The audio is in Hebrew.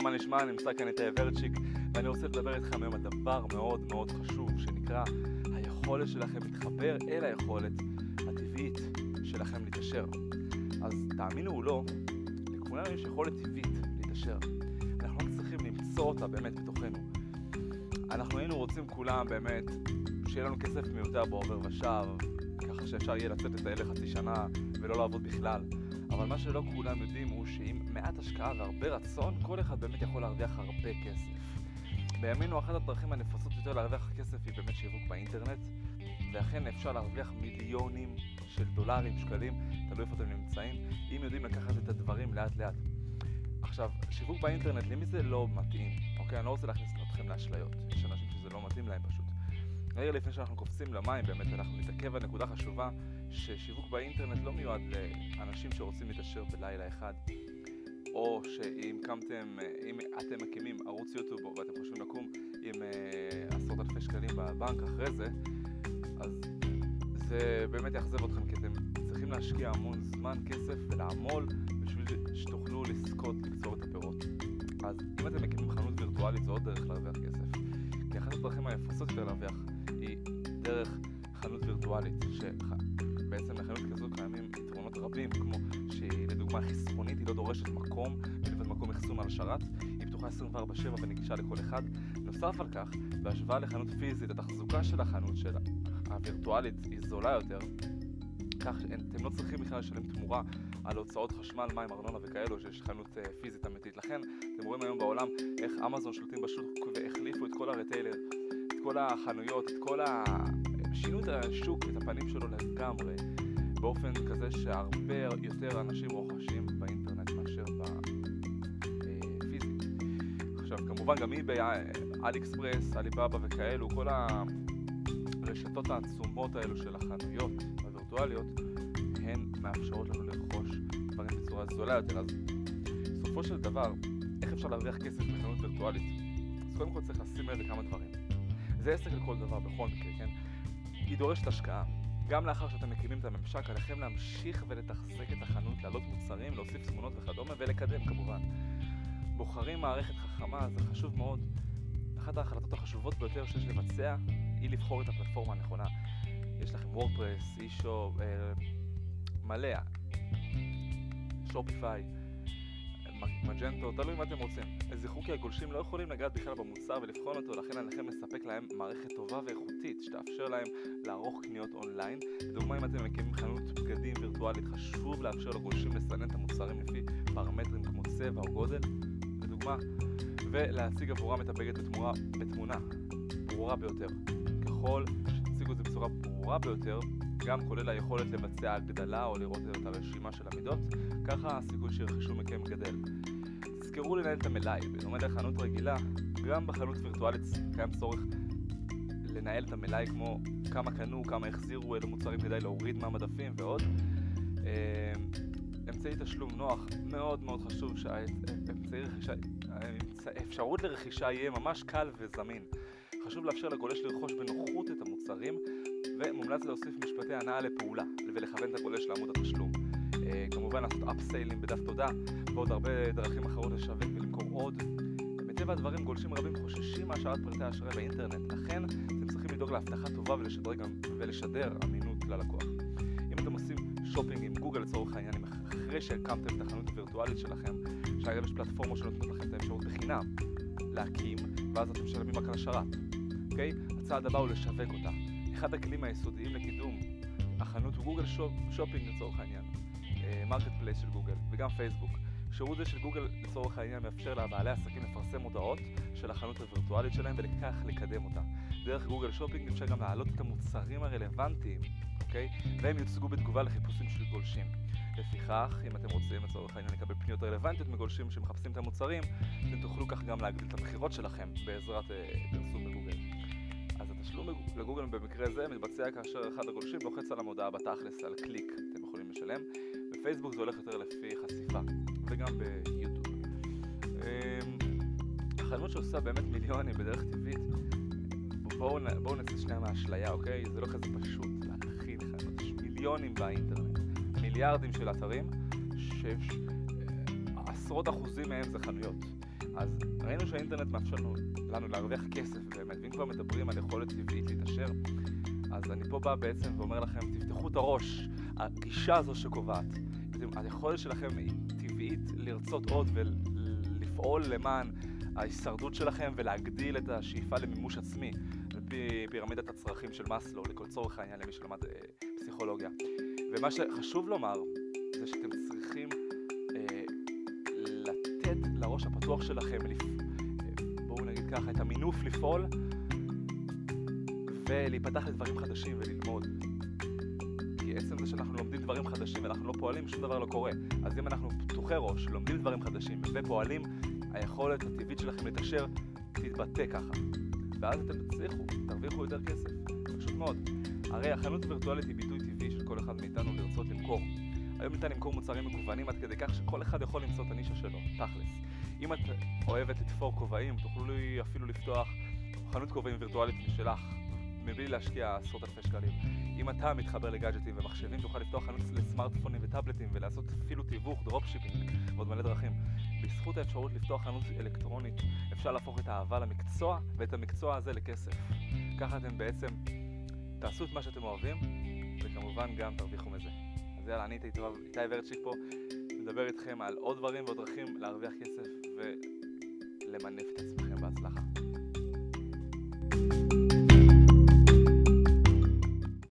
חבר'ה, מה נשמע? נמצא כאן את ורצ'יק, ואני רוצה לדבר איתכם היום על דבר מאוד מאוד חשוב, שנקרא היכולת שלכם להתחבר אל היכולת הטבעית שלכם להתעשר. אז תאמינו או לא, לכולנו יש יכולת טבעית להתעשר. אנחנו לא צריכים למצוא אותה באמת בתוכנו. אנחנו היינו רוצים כולם באמת שיהיה לנו כסף מיותר בעובר ושב, ככה שאפשר יהיה לצאת לטייל לחצי שנה ולא לעבוד בכלל. אבל מה שלא כולם יודעים הוא שעם מעט השקעה והרבה רצון, כל אחד באמת יכול להרוויח הרבה כסף. בימינו אחת הדרכים הנפוצות יותר להרוויח כסף היא באמת שיווק באינטרנט, ואכן אפשר להרוויח מיליונים של דולרים, שקלים, תלוי איפה אתם נמצאים, אם יודעים לקחת את הדברים לאט לאט. עכשיו, שיווק באינטרנט, למי זה לא מתאים? אוקיי, אני לא רוצה להכניס אתכם לאשליות, יש אנשים שזה לא מתאים להם פשוט. רגע לפני שאנחנו קופצים למים, באמת אנחנו נתעכב על נקודה חשובה, ששיווק באינטרנט לא מיועד לאנשים שרוצים להתעשר בלילה אחד, או שאם קמתם, אם אתם מקימים ערוץ יוטיוב ואתם חושבים לקום עם uh, עשרות אלפי שקלים בבנק אחרי זה, אז זה באמת יאכזב אתכם, כי אתם צריכים להשקיע המון זמן, כסף ולעמול בשביל שתוכלו לזכות לקצור את הפירות. אז אם אתם מקימים חנות וירטואלית, זו עוד דרך להרוויח כסף. כי אחת הדרכים היפסות יותר להרוויח דרך חנות וירטואלית, שבעצם לחנות כזאת קיימים יתרונות רבים, כמו שהיא לדוגמה חסכונית, היא לא דורשת מקום, ולבד מקום אחסון על השרת, היא פתוחה 24/7 ונגישה לכל אחד. נוסף על כך, בהשוואה לחנות פיזית, התחזוקה של החנות של הווירטואלית היא זולה יותר, כך שאתם לא צריכים בכלל לשלם תמורה על הוצאות חשמל, מים, ארנונה וכאלו, שיש חנות uh, פיזית אמיתית. לכן, אתם רואים היום בעולם איך אמזון שולטים בשוק והחליפו את כל הרטיילר, את כל החנויות, את כל ה... שינו את השוק, את הפנים שלו לגמרי, באופן כזה שהרבה יותר אנשים רוכשים באינטרנט מאשר בפיזית. אה, עכשיו, כמובן גם היא באלי אקספרס, עליבאבא וכאלו, כל הרשתות העצומות האלו של החנויות הווירטואליות, הן מאפשרות לנו לרכוש דברים בצורה זולה יותר. אז בסופו של דבר, איך אפשר להרוויח כסף בחנות וירטואלית? אז קודם כל צריך לשים לב לכמה דברים. זה עסק לכל דבר בכל מקרה, כן? היא דורשת השקעה. גם לאחר שאתם מקימים את הממשק, עליכם להמשיך ולתחזק את החנות, להעלות מוצרים, להוסיף תמונות וכדומה, ולקדם כמובן. בוחרים מערכת חכמה, זה חשוב מאוד. אחת ההחלטות החשובות ביותר שיש לבצע היא לבחור את הפלטפורמה הנכונה. יש לכם וורדפרס, אי-שופ, אה, מלא, שופיפיי, מג'נטו, תלוי מה אתם רוצים. זכרו כי הגולשים לא יכולים לגעת בכלל במוצר ולבחון אותו, לכן עליכם לספק להם מערכת טובה ואיכותית שתאפשר להם לערוך קניות אונליין. לדוגמה, אם אתם מקימים חנות בגדים וירטואלית, חשוב לאפשר לגולשים לסנן את המוצרים לפי פרמטרים כמו צבע או גודל, לדוגמה, ולהציג עבורם את הבגד בתמונה ברורה ביותר. ככל שתציגו את זה בצורה ברורה ביותר, גם כולל היכולת לבצע הגדלה או לראות את הרשימה של המידות, ככה הסיכוי שירכשו מכם גדל. תזכרו לנהל את המלאי, בדומה לחנות רגילה, גם בחנות וירטואלית קיים צורך לנהל את המלאי כמו כמה קנו, כמה החזירו, אילו מוצרים כדאי להוריד מהמדפים ועוד. אה, אמצעי תשלום נוח, מאוד מאוד חשוב שהאפשרות לרכישה יהיה ממש קל וזמין. חשוב לאפשר לגולש לרכוש בנוחות את המוצרים ומומלץ להוסיף משפטי הנאה לפעולה ולכוון את הגולש לעמוד התשלום. אה, כמובן לעשות אפסיילים בדף תודה ועוד הרבה דרכים אחרות לשווק ולמכור עוד. מטבע הדברים גולשים רבים חוששים מהשארת פרטי האשראי באינטרנט, לכן אתם צריכים לדאוג לאבטחה טובה ולשדר, גם, ולשדר אמינות ללקוח. אם אתם עושים שופינג עם גוגל לצורך העניין, אחרי שהקמתם את החנות הווירטואלית שלכם, שאגב יש פלטפורמות שנותנות לכם את האפשרות בחינם להקים, ואז אתם משלמים רק על השרת. אוקיי? הצעד הבא הוא לשווק אותה. אחד הכלים היסודיים לקידום החנות הוא גוגל Shop, Shopping לצורך העניין, market אה, place של גוגל וגם פייסבוק. שירות זה של גוגל לצורך העניין מאפשר לבעלי עסקים לפרסם הודעות של החנות הווירטואלית שלהם וכך לקדם אותה. דרך גוגל שופינג אפשר גם להעלות את המוצרים הרלוונטיים, אוקיי? והם יוצגו בתגובה לחיפושים של גולשים. לפיכך, אם אתם רוצים לצורך העניין לקבל פניות רלוונטיות מגולשים שמחפשים את המוצרים, אתם תוכלו כך גם להגדיל את המכירות שלכם בעזרת uh, פרסום התשלום לגוגל במקרה זה מתבצע כאשר אחד הגולשים לוחץ על המודעה בתכלס על קליק, אתם יכולים לשלם. בפייסבוק זה הולך יותר לפי חשיפה, וגם ביוטיוב. אמ, החנות שעושה באמת מיליונים בדרך טבעית, בואו בוא נצא שנייה מהאשליה, אוקיי? זה לא כזה פשוט להכין חנות, יש מיליונים באינטרנט, מיליארדים של אתרים, שעשרות אחוזים מהם זה חנויות. אז ראינו שהאינטרנט מאפשר לנו, לנו להרוויח כסף באמת, ואם כבר מדברים על יכולת טבעית להתעשר, אז אני פה בא בעצם ואומר לכם, תפתחו את הראש, הגישה הזו שקובעת. היכולת שלכם היא טבעית לרצות עוד ולפעול למען ההישרדות שלכם ולהגדיל את השאיפה למימוש עצמי, על פי פירמידת הצרכים של מאסלו, לצורך העניין למי שלמד אה, פסיכולוגיה. ומה שחשוב לומר, זה שאתם צריכים הפתוח שלכם, בואו נגיד ככה, את המינוף לפעול ולהיפתח לדברים חדשים וללמוד. כי עצם זה שאנחנו לומדים דברים חדשים ואנחנו לא פועלים, שום דבר לא קורה. אז אם אנחנו פתוחי ראש, לומדים דברים חדשים ופועלים, היכולת הטבעית שלכם לתשר תתבטא ככה. ואז אתם תצליחו, תרוויחו יותר כסף. פשוט מאוד. הרי החנות הווירטואלית היא ביטוי טבעי של כל אחד מאיתנו לרצות למכור. היום ניתן למכור מוצרים מגוונים עד כדי כך שכל אחד יכול למצוא את הנישה שלו, תכלס. אם את אוהבת לתפור כובעים, תוכלו אפילו לפתוח חנות כובעים וירטואלית משלך, מבלי להשקיע עשרות אלפי שקלים. אם אתה מתחבר לגאדג'טים ומחשבים, תוכל לפתוח חנות לסמארטפונים וטאבלטים ולעשות אפילו תיווך, dropshipping ועוד מלא דרכים. בזכות האפשרות לפתוח חנות אלקטרונית, אפשר להפוך את האהבה למקצוע ואת המקצוע הזה לכסף. ככה אתם בעצם תעשו את מה שאתם אוהבים, וכמובן גם תרוויחו מזה. אז יאללה, אני איתי ורצ'יק פה, מדבר איתכם על עוד דברים ועוד דרכים להרוויח כסף ולמנף את עצמכם בהצלחה.